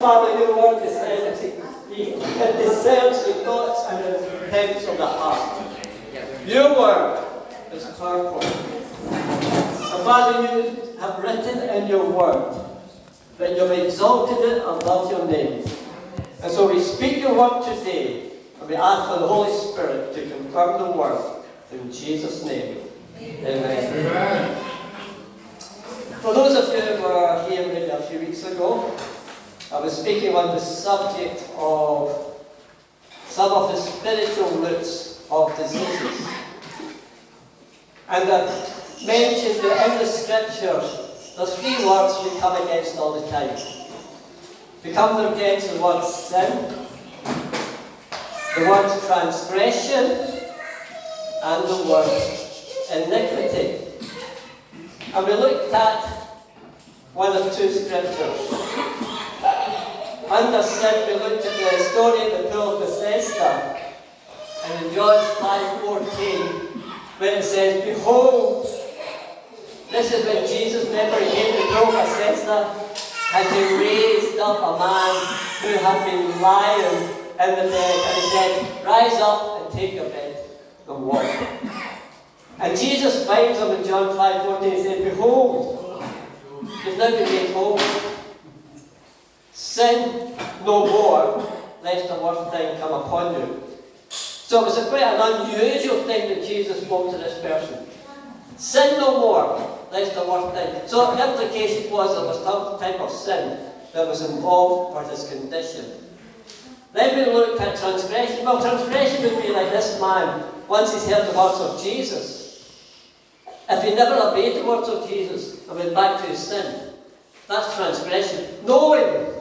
Father, your word is saying it discerns the thoughts and the intents of the heart. Your word is powerful. And Father, you have written in your word that you've exalted it above your name. And so we speak your word today, and we ask for the Holy Spirit to confirm the word in Jesus' name. Amen. Amen. For those of you who were here maybe a few weeks ago, I was speaking on the subject of some of the spiritual roots of diseases. And I mentioned that in the scriptures, there's three words we come against all the time. We come against the word sin, the word transgression, and the word iniquity. And we looked at one of two scriptures. Under sin, we looked at the story of the pool of Bethesda. And in John 5.14, when it says, Behold, this is when Jesus, he came to the pool of Bethesda, and he raised up a man who had been lying in the bed. And he said, Rise up and take your bed and walk. And Jesus finds him in John 5.14 and said, Behold, you've now been made whole. Sin no more, lest the worst thing come upon you. So it was a quite an unusual thing that Jesus spoke to this person. Sin no more, lest the worst thing. So the implication was there was some type of sin that was involved for his condition. Then we looked at transgression. Well, transgression would be like this man, once he's heard the words of Jesus. If he never obeyed the words of Jesus and went back to his sin, that's transgression. Knowing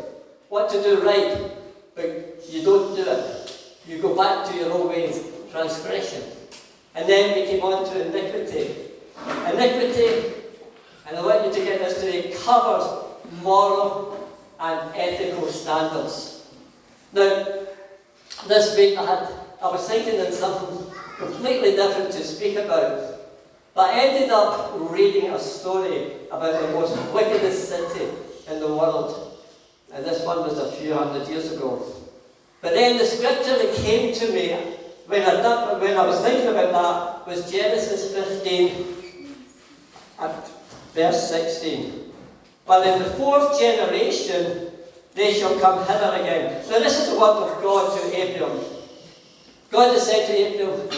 what to do right, but you don't do it. You go back to your old ways, transgression. And then we came on to iniquity. Iniquity, and I want you to get this today, covers moral and ethical standards. Now, this week I had I was thinking of something completely different to speak about. But I ended up reading a story about the most wickedest city in the world. And this one was a few hundred years ago. But then the scripture that came to me when I, when I was thinking about that was Genesis 15 at verse 16. But in the fourth generation they shall come hither again. Now this is the word of God to Abram. God has said to Abram,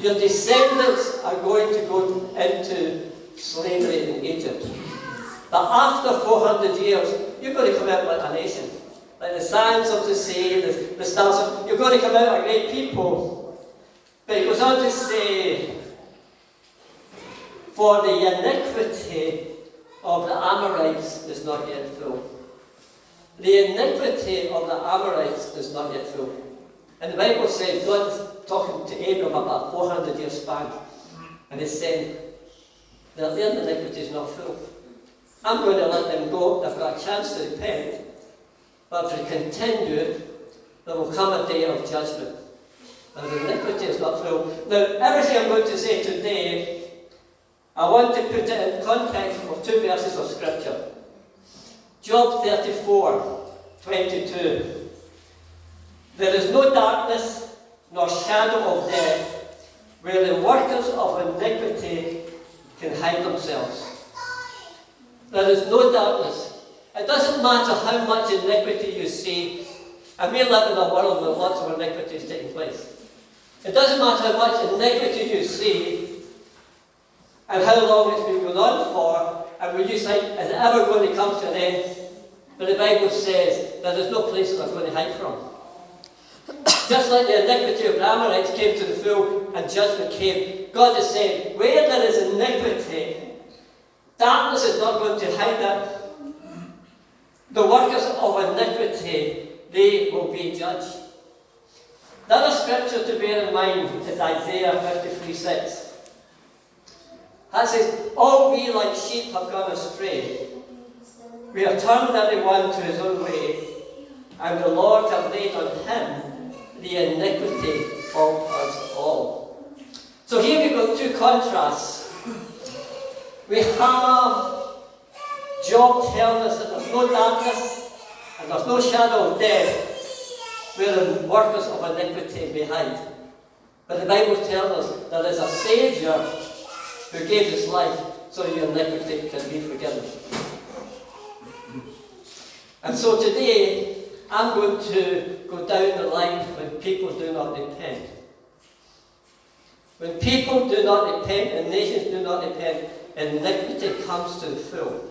your descendants are going to go into slavery in Egypt. But after 400 years, you're going to come out like a nation. Like the sands of the sea, the, the stars of, you're going to come out a great people. But it goes on to say, for the iniquity of the Amorites is not yet full. The iniquity of the Amorites is not yet full. And the Bible says God talking to Abram about 400 years span. And he's saying that their iniquity is not full. I'm going to let them go. They've got a chance to repent. But if they continue, there will come a day of judgment. And the iniquity is not full. Now, everything I'm going to say today, I want to put it in context of two verses of Scripture. Job 34, 22. There is no darkness nor shadow of death where the workers of iniquity can hide themselves. There is no darkness. It doesn't matter how much iniquity you see, and we live in a world where lots of iniquity is taking place. It doesn't matter how much iniquity you see, and how long it's been going on for, and when you think, is it ever going to come to an end? But the Bible says that there's no place that I'm going to hide from. Just like the iniquity of the Amorites came to the full and judgment came, God is saying, where there is iniquity, darkness is not going to hide that. The workers of iniquity, they will be judged. The other scripture to bear in mind is Isaiah 53 6. That says, All we like sheep have gone astray. We have turned everyone to his own way, and the Lord hath laid on him the iniquity of us all. So here we've got two contrasts. We have Job telling us that there's no darkness And there's no shadow of death where the workers of iniquity hide. But the Bible tells us there is a Saviour who gave his life so your iniquity can be forgiven. And so today, I'm going to go down the line when people do not repent. When people do not repent and nations do not repent, iniquity comes to the full.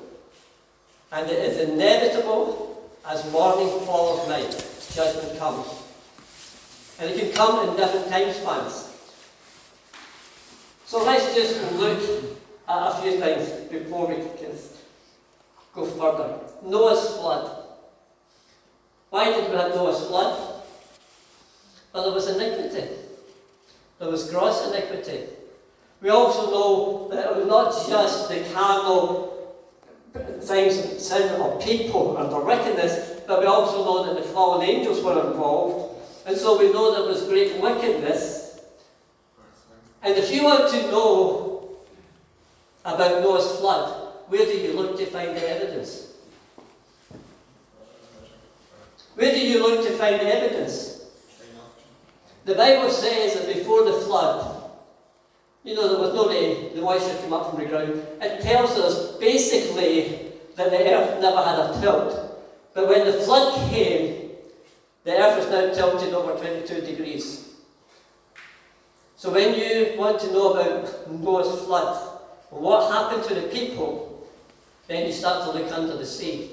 And it is inevitable as morning follows night, judgment comes. And it can come in different time spans. So let's just look at a few things before we can go further. Noah's flood. Why did we have Noah's flood? Well, there was iniquity. There was gross iniquity. We also know that it was not just the carnal things, sin of people and their wickedness, but we also know that the fallen angels were involved. And so we know there was great wickedness. And if you want to know about Noah's flood, where do you look to find the evidence? Where do you look to find the evidence? The Bible says that before the flood, you know, there was no rain, the moisture came up from the ground. It tells us basically that the earth never had a tilt. But when the flood came, the earth is now tilted over 22 degrees. So when you want to know about Noah's flood, what happened to the people, then you start to look under the sea.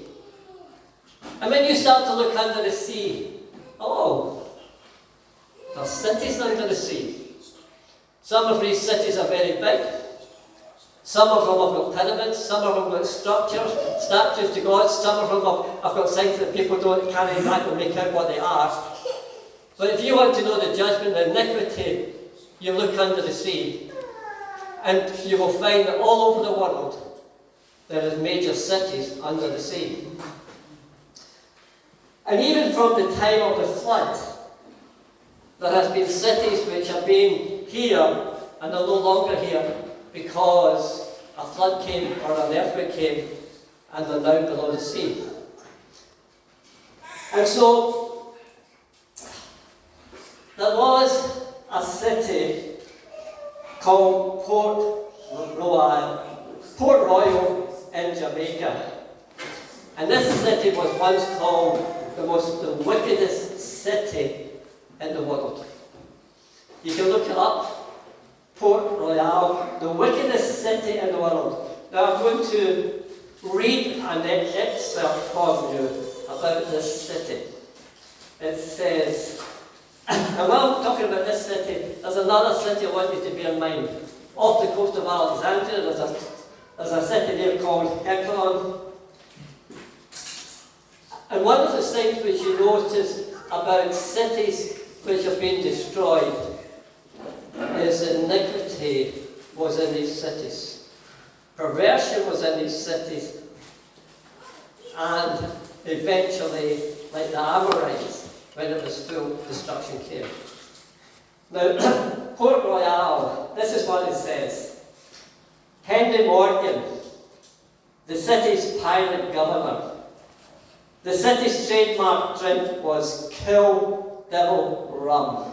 And when you start to look under the sea, oh, there's cities under the sea. Some of these cities are very big. Some of them have got pyramids, some of them have got structures, statues to gods, some of them have, have got things that people don't carry back and make out what they are. But if you want to know the judgment, the iniquity, you look under the sea. And you will find that all over the world there is major cities under the sea. And even from the time of the flood, there has been cities which have been here and they're no longer here because a flood came or an earthquake came and they're now below the sea. And so there was a city called Port Royal, Port Royal in Jamaica. And this city was once called the most the wickedest city in the world. You can look it up. Port Royal, the wickedest city in the world. Now I'm going to read an excerpt from you about this city. It says, and while I'm talking about this city, there's another city I want you to bear in mind. Off the coast of Alexandria, there's a, there's a city there called Ekron. And one of the things which you notice about cities which have been destroyed is iniquity was in these cities. Perversion was in these cities. And eventually, like the Amorites, when it was full, destruction came. Now, Port Royal, this is what it says. Henry Morgan, the city's pirate governor, the city's trademark drink was Kill Devil Rum.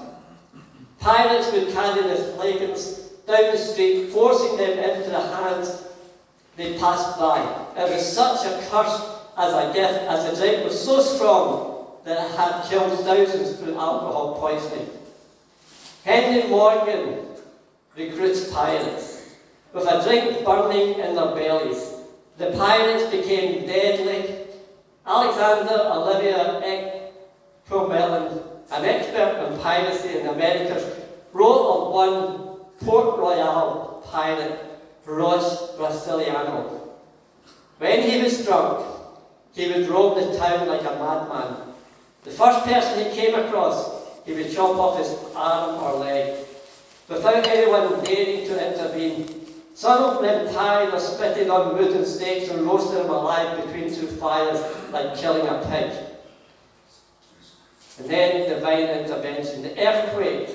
Pirates would carry the flagons down the street, forcing them into the hands they passed by. It was such a curse as a gift, as the drink was so strong that it had killed thousands through alcohol poisoning. Henry Morgan recruits pirates with a drink burning in their bellies. The pirates became deadly Alexander Olivia Eck Probellin, an expert in piracy in the Americas, wrote of one Port Royal pirate, Ross Brasiliano. When he was drunk, he would roam the town like a madman. The first person he came across, he would chop off his arm or leg, without anyone daring to intervene. Some of them tied or spitting on wooden stakes and roasted them alive between two fires like killing a pig. Then divine intervention. The earthquake,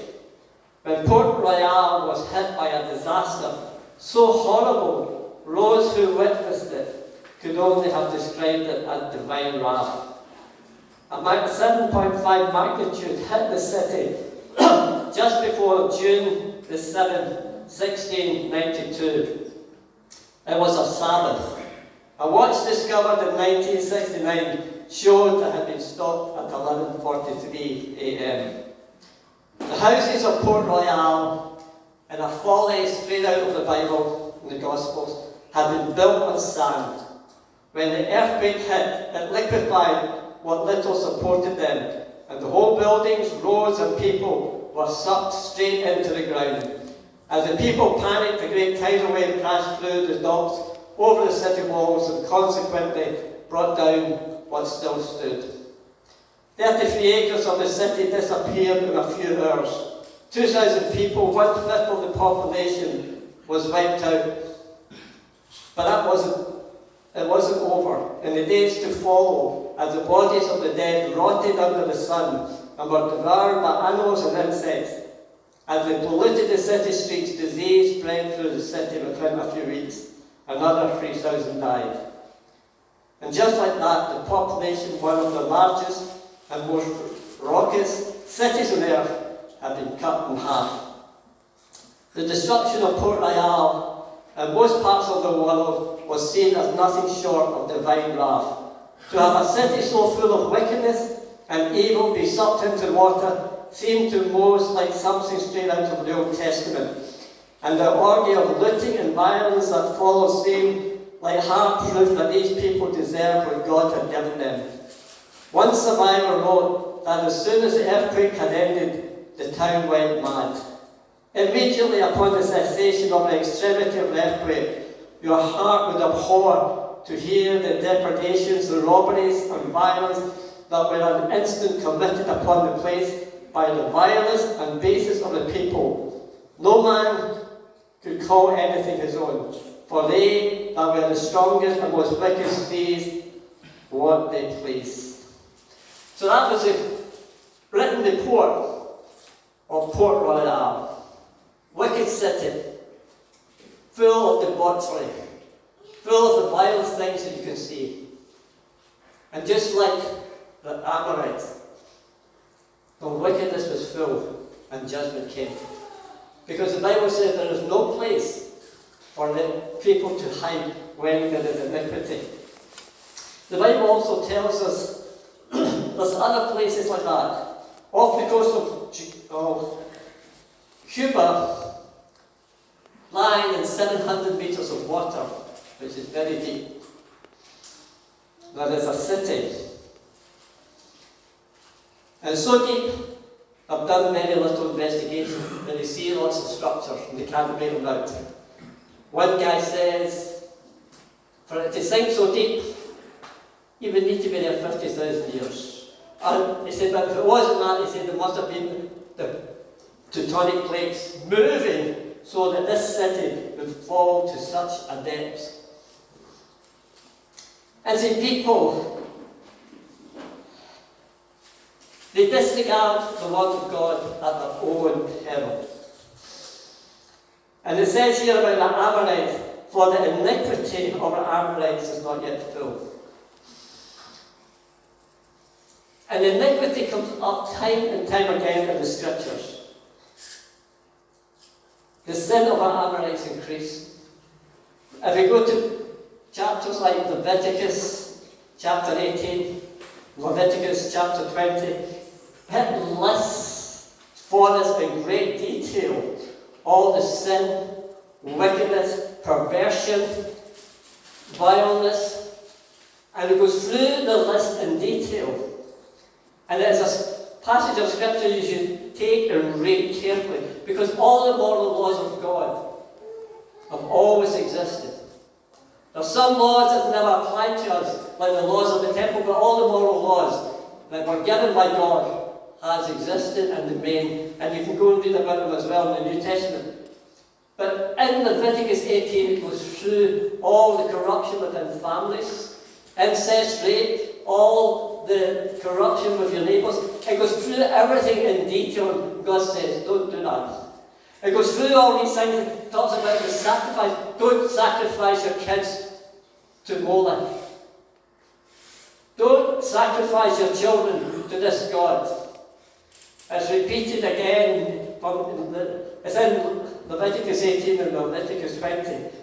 when Port Royal was hit by a disaster so horrible, those who witnessed it could only have described it as divine wrath. a 7.5 magnitude hit the city just before June the 7th, 1692. It was a Sabbath. A watch discovered in 1969 showed it had been stopped at 11.43 a.m. The houses of Port Royal, in a folly straight out of the Bible and the Gospels, had been built on sand. When the earthquake hit, it liquefied what little supported them, and the whole buildings, roads, and people were sucked straight into the ground. As the people panicked, the great tidal wave crashed through the docks, over the city walls, and consequently brought down what still stood. 33 acres of the city disappeared in a few hours. 2,000 people, one fifth of the population, was wiped out. But that wasn't, it wasn't over. In the days to follow, as the bodies of the dead rotted under the sun and were devoured by animals and insects, as they polluted the city streets, disease spread through the city within a few weeks. Another 3,000 died. And just like that, the population, one of the largest and most raucous cities on earth, had been cut in half. The destruction of Port Royal and most parts of the world was seen as nothing short of divine wrath. To have a city so full of wickedness and evil be sucked into water seemed to most like something straight out of the Old Testament. And the orgy of looting and violence that followed seemed like hard proof that these people deserved what God had given them. One survivor wrote that as soon as the earthquake had ended, the town went mad. Immediately upon the cessation of the extremity of the earthquake, your heart would abhor to hear the depredations, the robberies, and violence that were an instant committed upon the place by the vilest and basis of the people. No man could call anything his own, for they that were the strongest and most wicked seized what they pleased. So that was a written report of Port Royal, wicked city, full of debauchery, full of the vilest things that you can see. And just like the Amorites, the wickedness was full and judgment came. Because the Bible says there is no place for the people to hide when there is iniquity. The Bible also tells us there's other places like that. Off the coast of, of Cuba, lying in 700 meters of water, which is very deep, there is a city and so deep, I've done very little investigation, and they see lots of structures, and they can't make them out. One guy says, for it to sink so deep, you would need to be there 50,000 years. And he said, but if it wasn't that, he said there must have been the tectonic plates moving so that this city would fall to such a depth. And see, people They disregard the word of God at their own peril. And it says here about the Amorites, for the iniquity of the Amorites is not yet full. And iniquity comes up time and time again in the scriptures. The sin of our Amorites increased. If we go to chapters like Leviticus chapter 18, Leviticus chapter 20, it lists for us in great detail all the sin, wickedness, perversion, vileness, and it goes through the list in detail. And it's a passage of scripture you should take and read carefully because all the moral laws of God have always existed. Are some laws that never applied to us, like the laws of the temple, but all the moral laws that were given by God has existed and remain, and you can go and read about them as well in the New Testament. But in Leviticus 18, it goes through all the corruption within families, incest, rape, all the corruption with your neighbours. It goes through everything in detail, God says, don't do that. It goes through all these things, it talks about the sacrifice. Don't sacrifice your kids to Moloch. Don't sacrifice your children to this God. It's repeated again it's in Leviticus 18 and Leviticus 20. It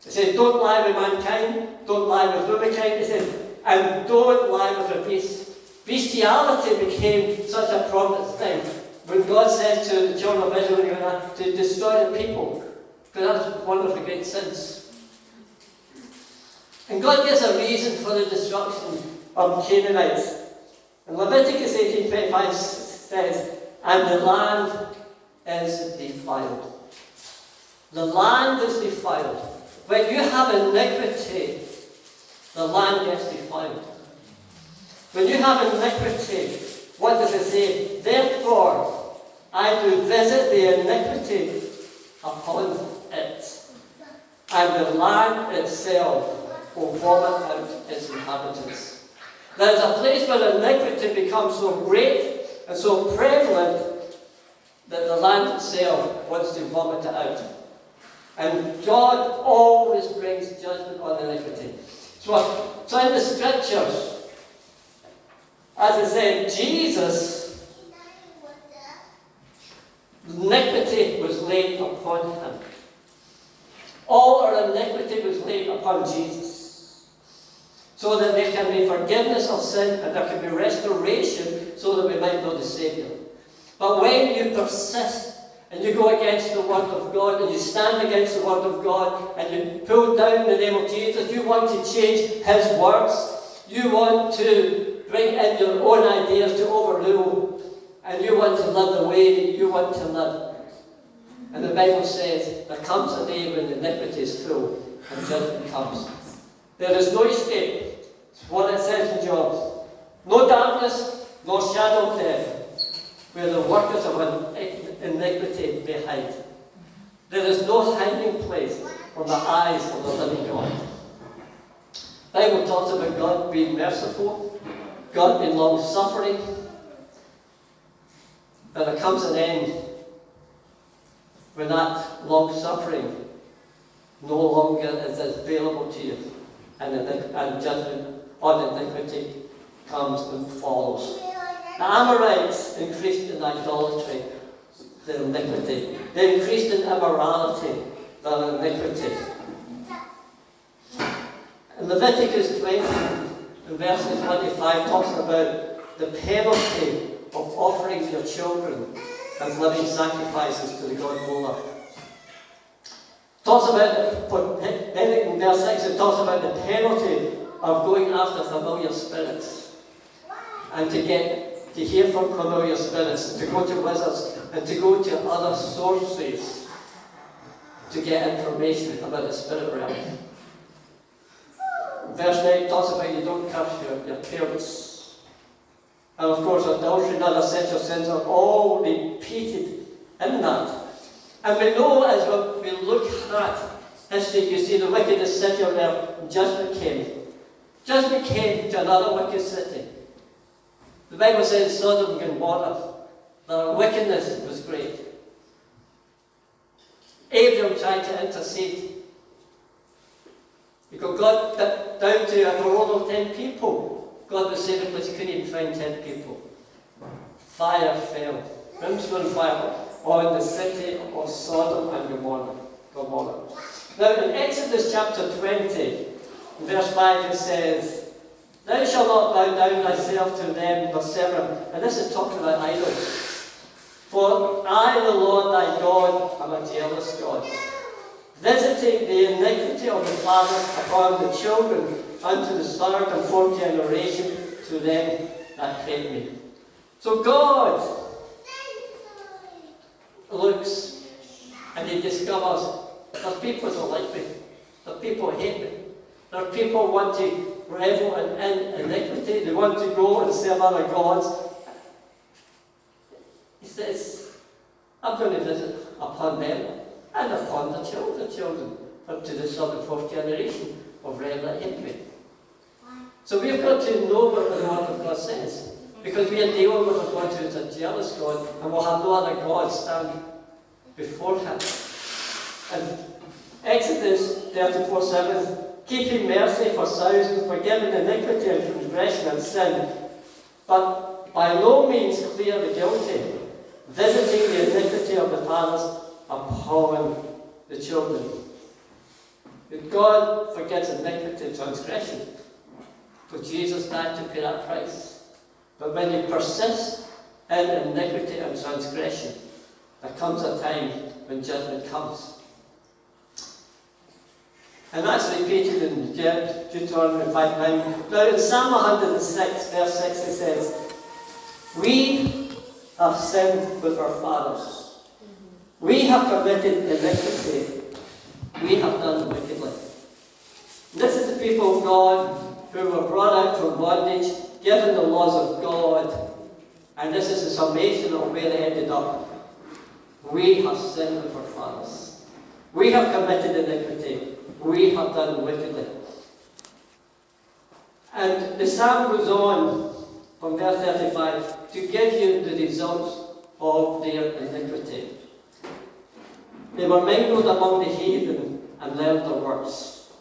says, Don't lie with mankind, don't lie with womankind. It says, and don't lie with the beast. Bestiality became such a prominent thing when God said to the children of Israel to destroy the people, because that's one of the great sins. And God gives a reason for the destruction of Canaanites. In Leviticus 18:25 says, And the land is defiled. The land is defiled. When you have iniquity, the land gets defiled. When you have iniquity, what does it say? Therefore, I do visit the iniquity upon it, and the land itself will vomit out its inhabitants. There is a place where iniquity becomes so great and so prevalent that the land itself wants to vomit it out. And God always brings judgment on iniquity. So, so in the scriptures, as I said, Jesus, iniquity was laid upon him. All our iniquity was laid upon Jesus. So that there can be forgiveness of sin and there can be restoration so that we might know the Saviour. But when you persist and you go against the Word of God and you stand against the Word of God and you pull down the name of Jesus, you want to change His words, you want to bring in your own ideas to overrule, and you want to live the way you want to live. And the Bible says there comes a day when iniquity is full and judgment comes. There is no escape. It's what it says in Job. No darkness, no shadow of death, where the workers of iniquity may hide. There is no hiding place from the eyes of the living God. The Bible talks about God being merciful God being long suffering. But there comes an end when that long suffering no longer is available to you, and, and judgment on iniquity comes and follows. The Amorites increased in idolatry, their iniquity. They increased in immorality, their iniquity. In Leviticus 20, in verses 25 talks about the penalty of offering your children as living sacrifices to the god Moloch. Talks about, then in verse 6, it talks about the penalty of going after familiar spirits and to get to hear from familiar spirits, to go to wizards, and to go to other sources to get information about the spirit realm. Verse 9 talks about you don't curse your, your parents. And of course, adultery and other sexual sins are all repeated in that. And we know as we look at history, you see the wickedest city on earth, judgment came. Judgment came to another wicked city. The Bible says Sodom and Gomorrah, their wickedness was great. Abraham tried to intercede because God, down to a world of ten people, God was saving because he couldn't even find ten people. Fire fell, brimstone fire, on the city of Sodom and Gomorrah. Now in Exodus chapter 20, verse 5 it says, Thou shalt not bow down thyself to them serve them. And this is talking about idols. For I, the Lord thy God, am a jealous God visiting the iniquity of the fathers upon the children unto the third and fourth generation to them that hate me. So God looks and he discovers there's people who like me, there's people hate me, there's people want to revel in, in iniquity, they want to go and serve other gods. He says, I'm going to visit upon them and upon the children, children, up to the third and fourth generation of regular Hindley. So we've got to know what the Word of God says. Because we are dealing with a God who is a jealous God and will have no other God stand before him. And Exodus 34 7 keeping mercy for thousands, forgiving iniquity and transgression and sin, but by no means clear the guilty, visiting the iniquity of the fathers upon the children. But God forgets iniquity and transgression, for Jesus died to pay that price. But when you persist in iniquity and transgression, there comes a time when judgment comes. And that's repeated in Deuteronomy 5 9. Now in Psalm 106, verse 6, it says, We have sinned with our fathers. We have committed iniquity. We have done wickedly. This is the people of God who were brought out from bondage, given the laws of God. And this is the summation of where they ended up. We have sinned with our fathers. We have committed iniquity we have done wickedly. And the psalm goes on from verse 35 to give you the results of their iniquity. They were mingled among the heathen and learned their works.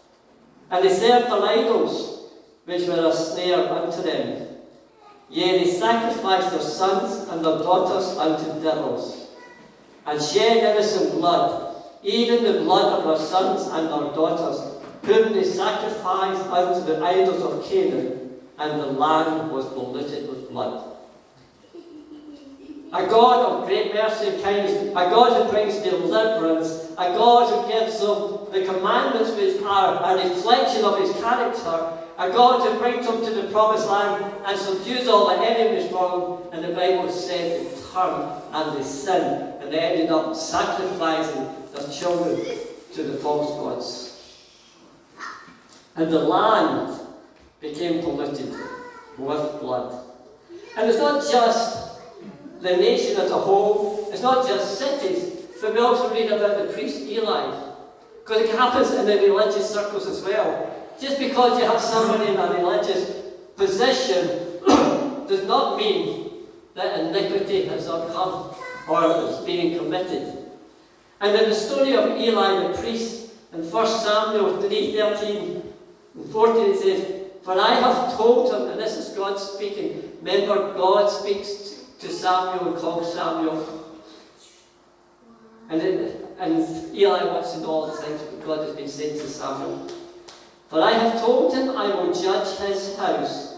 And they served their idols, which were a snare unto them. Yea, they sacrificed their sons and their daughters unto devils, and shed innocent blood even the blood of our sons and our daughters, whom they sacrificed unto the idols of Canaan, and the land was polluted with blood. A God of great mercy and kindness, a God who brings deliverance, a God who gives them the commandments which are a reflection of his character, a God who brings them to the promised land and subdues all the enemies for them. And the Bible said they turned and they sinned and they ended up sacrificing their children to the false gods. And the land became polluted with blood. And it's not just the nation as a whole, it's not just cities, but we also read about the priest Eli. Because it happens in the religious circles as well. Just because you have somebody in a religious position does not mean that iniquity has not come or is being committed. And in the story of Eli the priest, in 1 Samuel 3 13 and 14, it says, For I have told him, and this is God speaking. Remember, God speaks to Samuel and calls Samuel. And, it, and Eli wants to know all the things that God has been saying to Samuel. For I have told him I will judge his house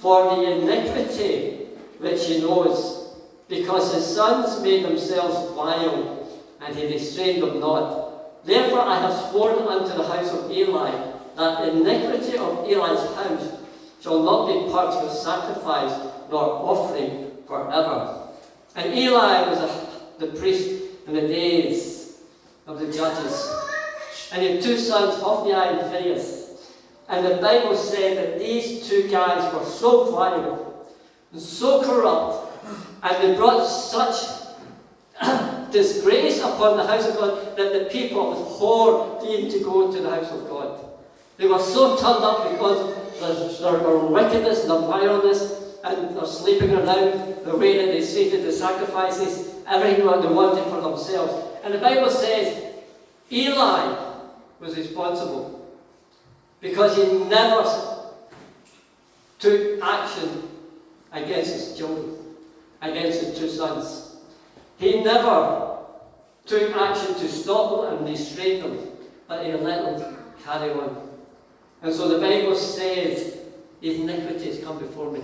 for the iniquity which he knows, because his sons made themselves vile and he restrained them not. Therefore I have sworn unto the house of Eli that the iniquity of Eli's house shall not be purged with sacrifice nor offering forever. And Eli was a, the priest in the days of the judges. And he had two sons, Hophni and Phinehas. And the Bible said that these two guys were so vile and so corrupt, and they brought such disgrace upon the house of God that the people abhorred even to go to the house of God. They were so turned up because of their wickedness and their vileness and their sleeping around, the way that they treated the sacrifices, everything that they wanted for themselves. And the Bible says Eli was responsible because he never took action against his children, against his two sons. He never took action to stop them and restrain them, but he let them carry on. And so the Bible says, has come before me.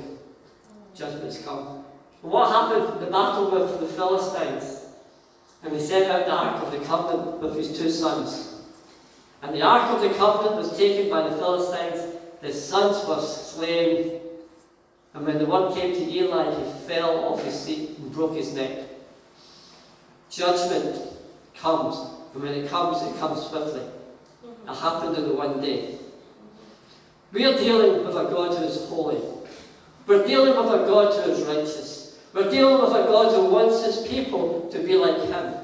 Judgment has come. And what happened? The battle with the Philistines. And he sent out the Ark of the Covenant with his two sons. And the Ark of the Covenant was taken by the Philistines. His sons were slain. And when the word came to Eli, he fell off his seat and broke his neck. Judgment comes, and when it comes, it comes swiftly. It happened in the one day. We are dealing with a God who is holy. We're dealing with a God who is righteous. We're dealing with a God who wants his people to be like him.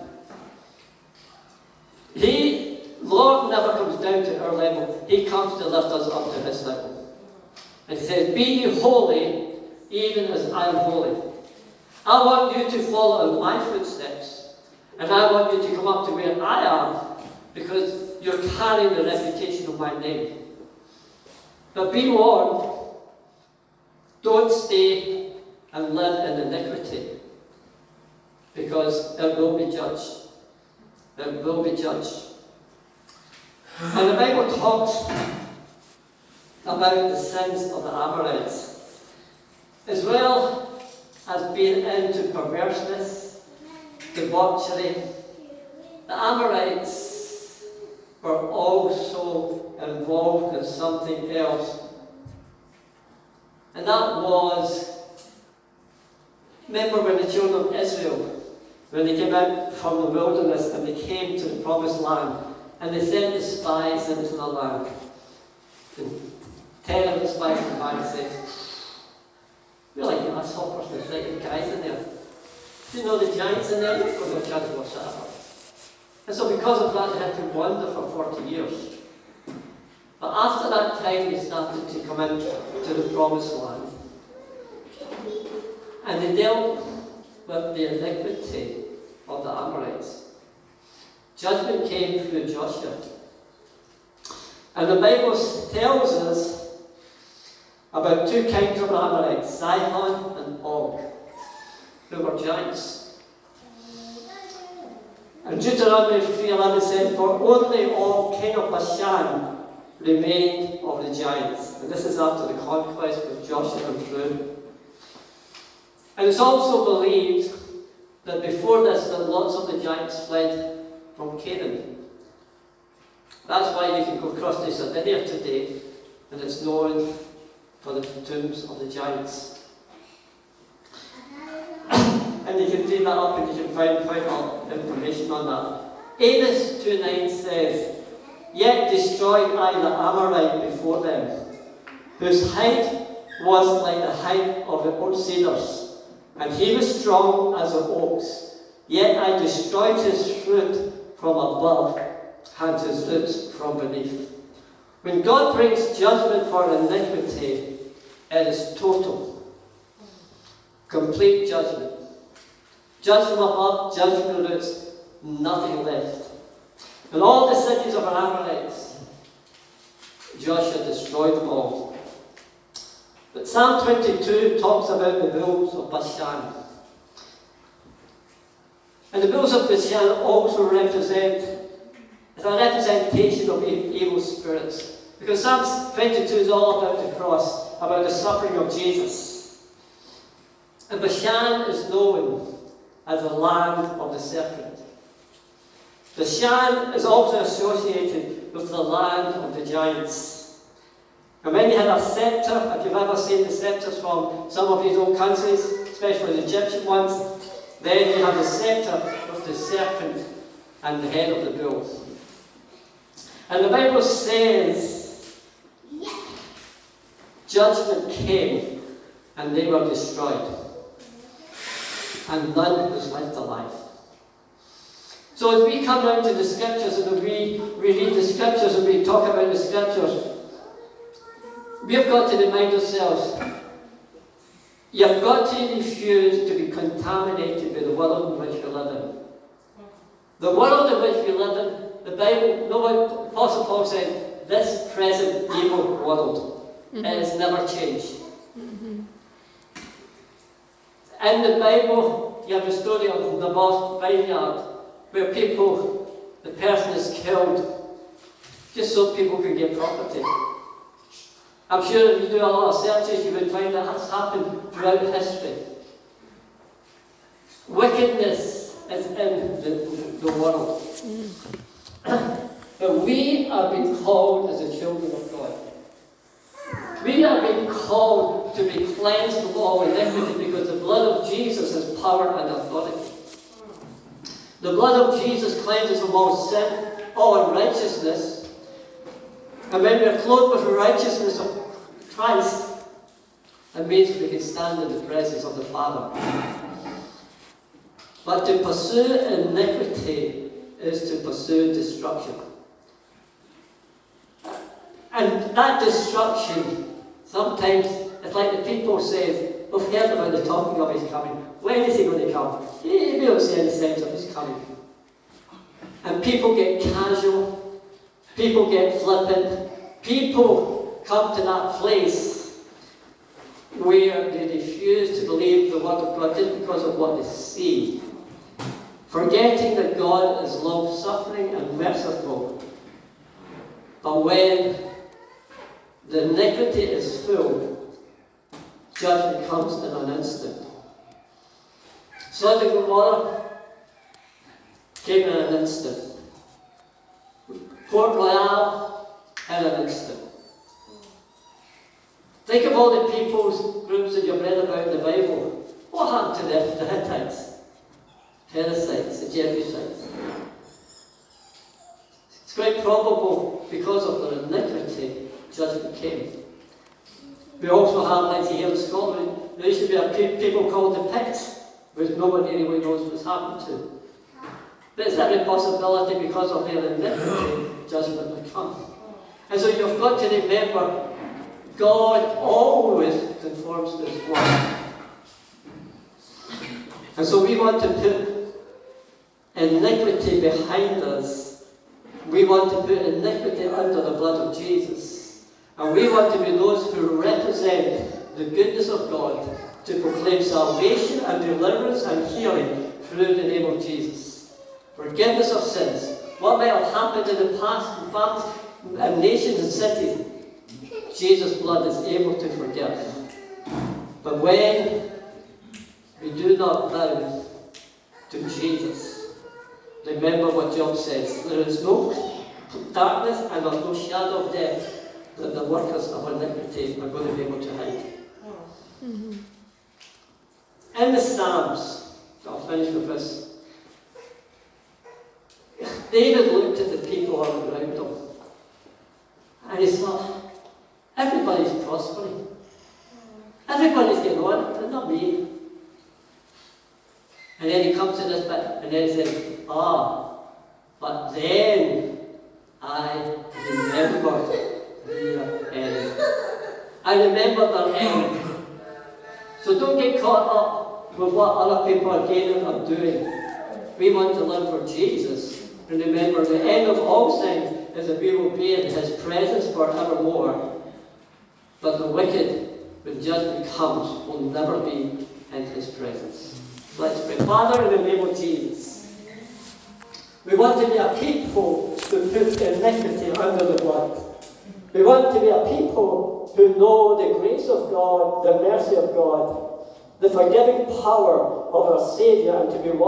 He, Lord, never comes down to our level. He comes to lift us up to his level. And he says, Be ye holy, even as I am holy. I want you to follow in my footsteps. And I want you to come up to where I am because you're carrying the reputation of my name. But be warned don't stay and live in iniquity, because it will be judged. It will be judged. And the Bible talks about the sins of the Amorites, as well as being into perverseness, debauchery. The Amorites were also involved in something else, and that was remember when the children of Israel, when they came out from the wilderness and they came to the promised land, and they sent the spies into the land. And ten of the spies came back and said, We're like grasshoppers, there's like guys in there. Do you know the giants in there? You've got no chance of what's happening. And so because of that, they had to wander for 40 years. But after that time, they started to come into the promised land. And they dealt with the iniquity of the Amorites. Judgment came through Joshua. And the Bible tells us about two kinds of Amorites, Sihon and Og, who were giants. And Deuteronomy 3.11 said, For only Og, king of Bashan, remained of the giants. And this is after the conquest with Joshua and through. And it's also believed that before this, that lots of the giants fled from Canaan. That's why you can go across to Sardinia today, and it's known for the tombs of the giants. and you can dig that up and you can find quite a lot of information on that. Amos 2.9 says, Yet destroyed I the Amorite before them, whose height was like the height of the oak cedars, and he was strong as the oaks. Yet I destroyed his fruit from above, and his roots from beneath. When God brings judgment for iniquity, it is total, complete judgment. Judge from above, judge from the roots, nothing left. And all the cities of the Joshua destroyed them all. But Psalm 22 talks about the bulls of Bashan. And the bulls of Bashan also represent, it's a representation of evil spirits. Because Psalm 22 is all about the cross, about the suffering of Jesus. And Bashan is known as the land of the serpent. Bashan is also associated with the land of the giants. And when you had a sceptre, if you've ever seen the sceptres from some of these old countries, especially the Egyptian ones, then you have the sceptre of the serpent and the head of the bull. And the Bible says judgment came and they were destroyed. And none was left alive. So as we come down to the scriptures and we, we read the scriptures and we talk about the scriptures, we've got to remind ourselves you've got to refuse to be contaminated by the world in which we live in. The world in which we live in, the Bible, no one, Apostle Paul said, this present evil world, mm-hmm. has never changed. Mm-hmm. In the Bible, you have the story of the Naboth vineyard where people, the person is killed just so people can get property. I'm sure if you do a lot of searches, you would find that has happened throughout history. Wickedness is in the, the world. but we have been called as the children of God. We have been called to be cleansed from all iniquity because the blood of Jesus has power and authority. The blood of Jesus cleanses from all sin, all unrighteousness. And when we are clothed with the righteousness of Christ, it means we can stand in the presence of the Father. But to pursue iniquity is to pursue destruction. And that destruction, sometimes, it's like the people say, we've heard about the talking of his coming. When is he going to come? We don't see any sense of his coming. And people get casual, people get flippant, people come to that place where they refuse to believe the word of God just because of what they see, forgetting that God is love, suffering and merciful. But when the iniquity is full, judgment comes in an instant. Sodom and Gomorrah came in an instant. Port Royal an instant. Think of all the people's groups that you've read about in the Bible. What happened to them? The Hittites, Perizzites, the Jebusites. It's quite probable because of their iniquity, judgment came. We also have, like here in Scotland, there used to be a pe- people called the Picts, which nobody really knows what's happened to. But it's every possibility because of their iniquity, judgment will come. And so you've got to remember, God always conforms to His. And so we want to put iniquity behind us. We want to put iniquity under the blood of Jesus. And we want to be those who represent the goodness of God to proclaim salvation and deliverance and healing through the name of Jesus. Forgiveness of sins. What might have happened in the past in families and nations and cities, Jesus' blood is able to forgive. But when we do not bow to Jesus, remember what Job says there is no darkness and there's no shadow of death that the workers of iniquity are going to be able to hide. Mm-hmm. In the Psalms, I'll finish with this. David looked at the people around him and he thought, everybody's prospering. Everybody's getting on, but not me. And then he comes to this bit and then he says, Ah, but then I remembered their end. I remember their end. So don't get caught up with what other people are gaining or doing. We want to live for Jesus. And remember, the end of all things is that we will be in His presence forevermore. But the wicked, when judgment comes, will never be in His presence. Let's pray. Father, in the name of Jesus, we want to be a people who put iniquity under the blood. We want to be a people who know the grace of God, the mercy of God, the forgiving power of our Saviour, and to be